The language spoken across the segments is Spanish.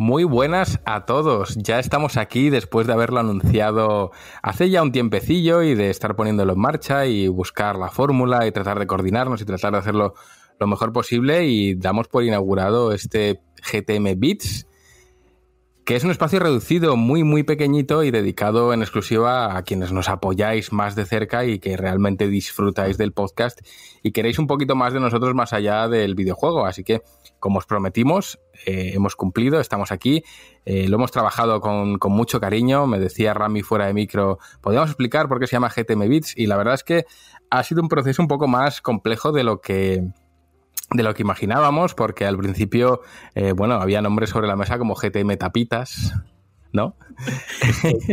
Muy buenas a todos. Ya estamos aquí después de haberlo anunciado hace ya un tiempecillo y de estar poniéndolo en marcha y buscar la fórmula y tratar de coordinarnos y tratar de hacerlo lo mejor posible y damos por inaugurado este GTM Bits que es un espacio reducido, muy, muy pequeñito y dedicado en exclusiva a quienes nos apoyáis más de cerca y que realmente disfrutáis del podcast y queréis un poquito más de nosotros más allá del videojuego. Así que, como os prometimos, eh, hemos cumplido, estamos aquí, eh, lo hemos trabajado con, con, mucho cariño. Me decía Rami fuera de micro, ¿podríamos explicar por qué se llama GTM Bits? Y la verdad es que ha sido un proceso un poco más complejo de lo que de lo que imaginábamos, porque al principio, eh, bueno, había nombres sobre la mesa como GTM Tapitas, ¿no?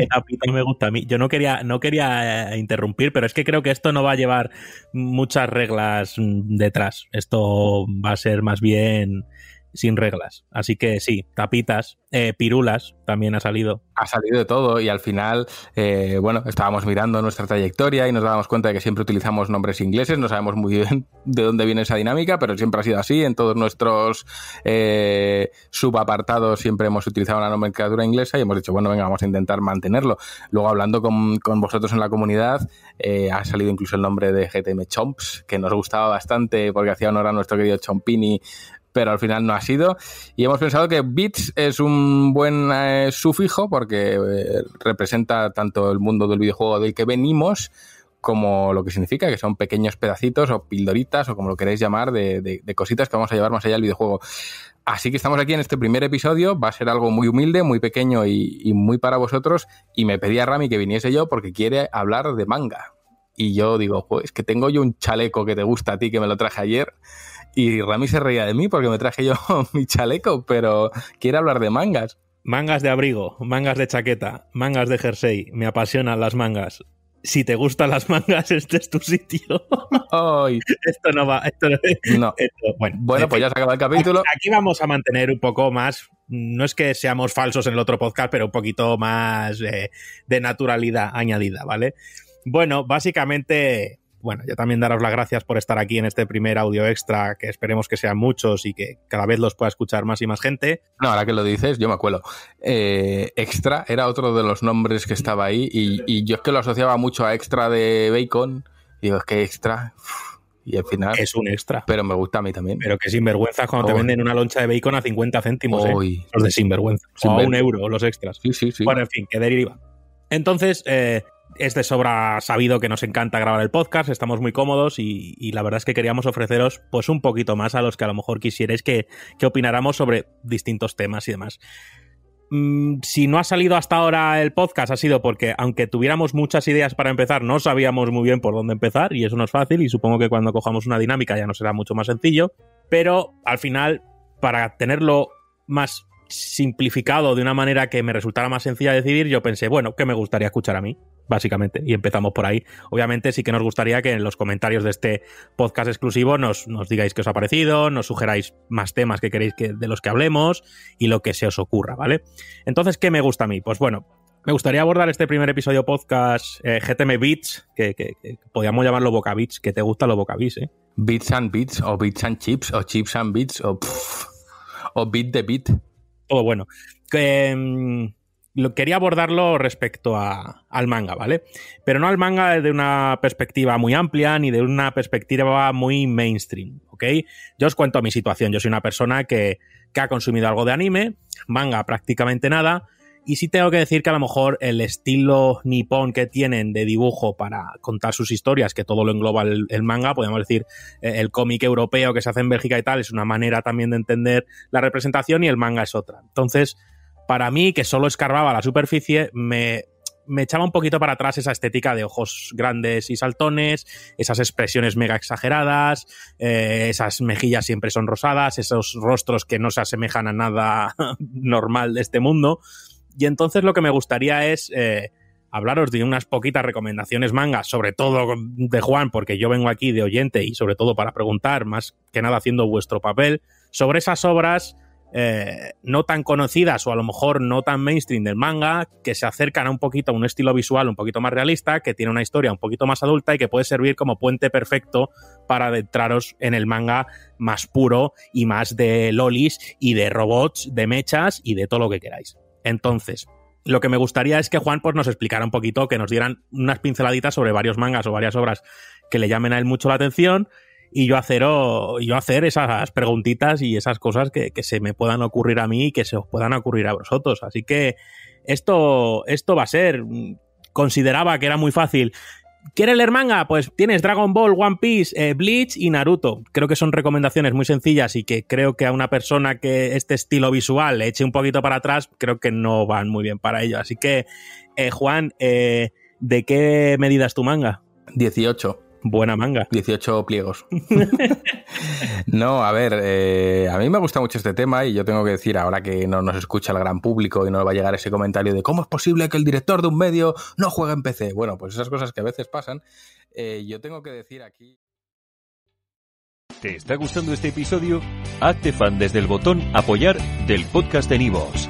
Tapitas me gusta a mí. Yo no quería, no quería eh, interrumpir, pero es que creo que esto no va a llevar muchas reglas detrás. Esto va a ser más bien sin reglas. Así que sí, tapitas, eh, pirulas también ha salido. Ha salido de todo y al final, eh, bueno, estábamos mirando nuestra trayectoria y nos dábamos cuenta de que siempre utilizamos nombres ingleses, no sabemos muy bien de dónde viene esa dinámica, pero siempre ha sido así. En todos nuestros eh, subapartados siempre hemos utilizado una nomenclatura inglesa y hemos dicho, bueno, venga, vamos a intentar mantenerlo. Luego hablando con, con vosotros en la comunidad, ha salido incluso el nombre de GTM Chomps, que nos gustaba bastante porque hacía honor a nuestro querido Chompini pero al final no ha sido. Y hemos pensado que bits es un buen eh, sufijo porque eh, representa tanto el mundo del videojuego del que venimos como lo que significa, que son pequeños pedacitos o pildoritas o como lo queréis llamar de, cositas que vamos a llevar más allá del videojuego. Así que estamos aquí en este primer episodio, va a ser algo muy humilde, muy pequeño y, y muy para vosotros. Y me pedía Rami que viniese yo porque quiere hablar de manga. Y yo digo, pues que tengo yo un chaleco que te gusta a ti, que me lo traje ayer y Rami se reía de mí porque me traje yo mi chaleco, pero quiere hablar de mangas. Mangas de abrigo, mangas de chaqueta, mangas de jersey. Me apasionan las mangas. Si te gustan las mangas, este es tu sitio. esto no va. Esto, no. bueno, pues ya se acaba el capítulo. Aquí, vamos a mantener un poco más. No es que seamos falsos en el otro podcast, pero un poquito más eh, de naturalidad añadida, ¿vale? Bueno, básicamente bueno, yo también daros las gracias por estar aquí en este primer audio extra, que esperemos que sean muchos y que cada vez los pueda escuchar más y más gente. No, ahora que lo dices, yo me acuerdo. Eh, extra era otro de los nombres que estaba ahí y, yo es que lo asociaba mucho a extra de bacon. Y digo, es que extra... y al final. Es un extra. Pero me gusta a mí también. Pero que sinvergüenza cuando te venden una loncha de bacon a 50 céntimos. ¿eh? Los de sinvergüenza. O a un euro los extras. Sí, sí, sí. Bueno, en fin, que deriva. Entonces, eh, es de sobra sabido que nos encanta grabar el podcast, estamos muy cómodos y, la verdad es que queríamos ofreceros pues un poquito más a los que a lo mejor quisierais que, opináramos sobre distintos temas y demás. Mm, si no ha salido hasta ahora el podcast ha sido porque aunque tuviéramos muchas ideas para empezar, no sabíamos muy bien por dónde empezar y eso no es fácil y supongo que cuando cojamos una dinámica ya no será mucho más sencillo, pero al final para tenerlo más simplificado de una manera que me resultara más sencilla decidir, yo pensé, bueno, ¿qué me gustaría escuchar a mí? Básicamente, y empezamos por ahí. Obviamente sí que nos gustaría que en los comentarios de este podcast exclusivo nos, nos digáis qué os ha parecido, nos sugeráis más temas que queréis que, de los que hablemos y lo que se os ocurra, ¿vale? Entonces, ¿qué me gusta a mí? Pues bueno, me gustaría abordar este primer episodio podcast eh, GTM Beats, que, que, podríamos llamarlo Boca Beats, que te gusta lo Boca Beats, ¿eh? Beats and Beats, o Beats and Chips, o Chips and Beats, o, o Beat the Beat todo bueno. Em, lo, quería abordarlo respecto al manga, ¿vale? Pero no al manga de una perspectiva muy amplia ni de una perspectiva muy mainstream, ¿ok? Yo os cuento mi situación. Yo soy una persona que, que ha consumido algo de anime, manga prácticamente nada, y sí tengo que decir que a lo mejor el estilo nipón que tienen de dibujo para contar sus historias, que todo lo engloba el, manga, podemos decir eh, el cómic europeo que se hace en Bélgica y tal, es una manera también de entender la representación y el manga es otra. Entonces, para mí, que solo escarbaba la superficie, me, echaba un poquito para atrás esa estética de ojos grandes y saltones, esas expresiones mega exageradas, eh, esas mejillas siempre son rosadas, esos rostros que no se asemejan a nada normal de este mundo. Y entonces lo que me gustaría es eh, hablaros de unas poquitas recomendaciones mangas, sobre todo de Juan, porque yo vengo aquí de oyente y sobre todo para preguntar, más que nada haciendo vuestro papel, sobre esas obras eh, no tan conocidas o a lo mejor no tan mainstream del manga, que se acercan a un poquito a un estilo visual un poquito más realista, que tiene una historia un poquito más adulta y que puede servir como puente perfecto para adentraros en el manga más puro y más de lolis y de robots, de mechas y de todo lo que queráis. Entonces, lo que me gustaría es que Juan pues, nos explicara un poquito, que nos dieran unas pinceladitas sobre varios mangas o varias obras que le llamen a él mucho la atención y yo hacer, yo hacer esas preguntitas y esas cosas que, se me puedan ocurrir a mí y que se os puedan ocurrir a vosotros. Así que esto, esto va a ser. Consideraba que era muy fácil. ¿Quieres leer manga? Pues tienes Dragon Ball, One Piece, eh, Bleach y Naruto. Creo que son recomendaciones muy sencillas y que creo que a una persona que este estilo visual le eche un poquito para atrás, creo que no van muy bien para ello. Así que, eh, Juan, eh, ¿de qué medidas tu manga? 18. Buena manga. 18 pliegos. no, a ver, eh, a mí me gusta mucho este tema y yo tengo que decir, ahora que no nos escucha el gran público y no va a llegar ese comentario de cómo es posible que el director de un medio no juegue en PC. Bueno, pues esas cosas que a veces pasan, eh, yo tengo que decir aquí... ¿Te está gustando este episodio? Hazte fan desde el botón apoyar del podcast de Nivos.